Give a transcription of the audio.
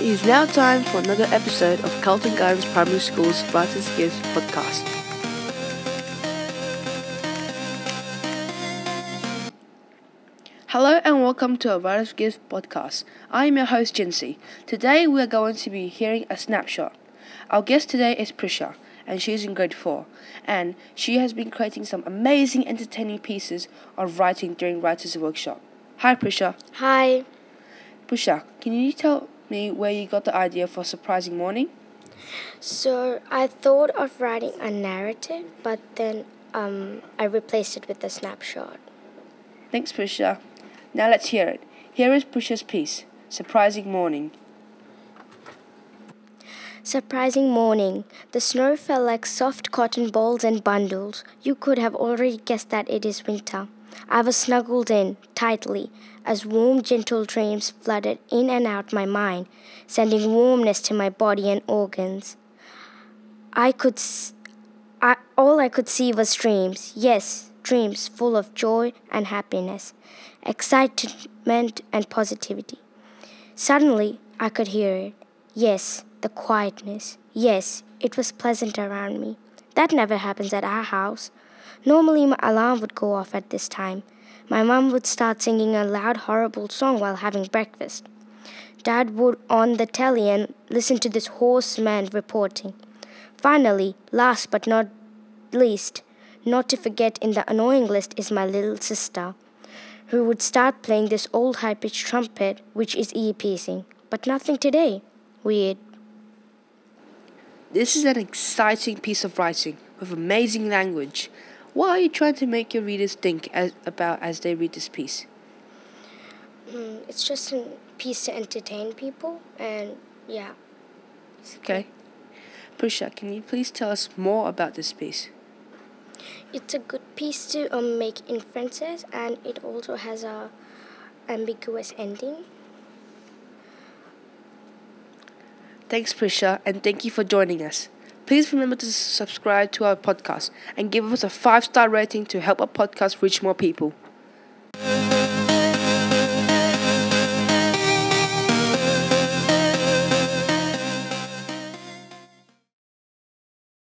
It is now time for another episode of Carlton Gardens Primary School's Writers Gift podcast. Hello and welcome to our Writers Gift podcast. I am your host, Jinsey. Today we are going to be hearing a snapshot. Our guest today is Prisha, and she is in grade 4, and she has been creating some amazing entertaining pieces of writing during Writers Workshop. Hi, Prisha. Hi. Prisha, can you tell me where you got the idea for Surprising Morning? So I thought of writing a narrative, but then um, I replaced it with a snapshot. Thanks, Prisha. Now let's hear it. Here is Prisha's piece, Surprising Morning. Surprising morning. The snow fell like soft cotton balls and bundles. You could have already guessed that it is winter. I was snuggled in tightly as warm, gentle dreams flooded in and out my mind, sending warmness to my body and organs. I could, s- I, all I could see was dreams. Yes, dreams full of joy and happiness, excitement and positivity. Suddenly, I could hear it. Yes, the quietness. Yes, it was pleasant around me. That never happens at our house. Normally, my alarm would go off at this time. My mom would start singing a loud, horrible song while having breakfast. Dad would on the telly and listen to this hoarse man reporting. Finally, last but not least, not to forget in the annoying list is my little sister, who would start playing this old high pitched trumpet, which is ear piercing. But nothing today. Weird. This is an exciting piece of writing with amazing language. What are you trying to make your readers think as, about as they read this piece? Mm, it's just a piece to entertain people, and yeah. Okay. Prisha, can you please tell us more about this piece? It's a good piece to um, make inferences, and it also has a ambiguous ending. Thanks, Prisha, and thank you for joining us. Please remember to subscribe to our podcast and give us a five star rating to help our podcast reach more people.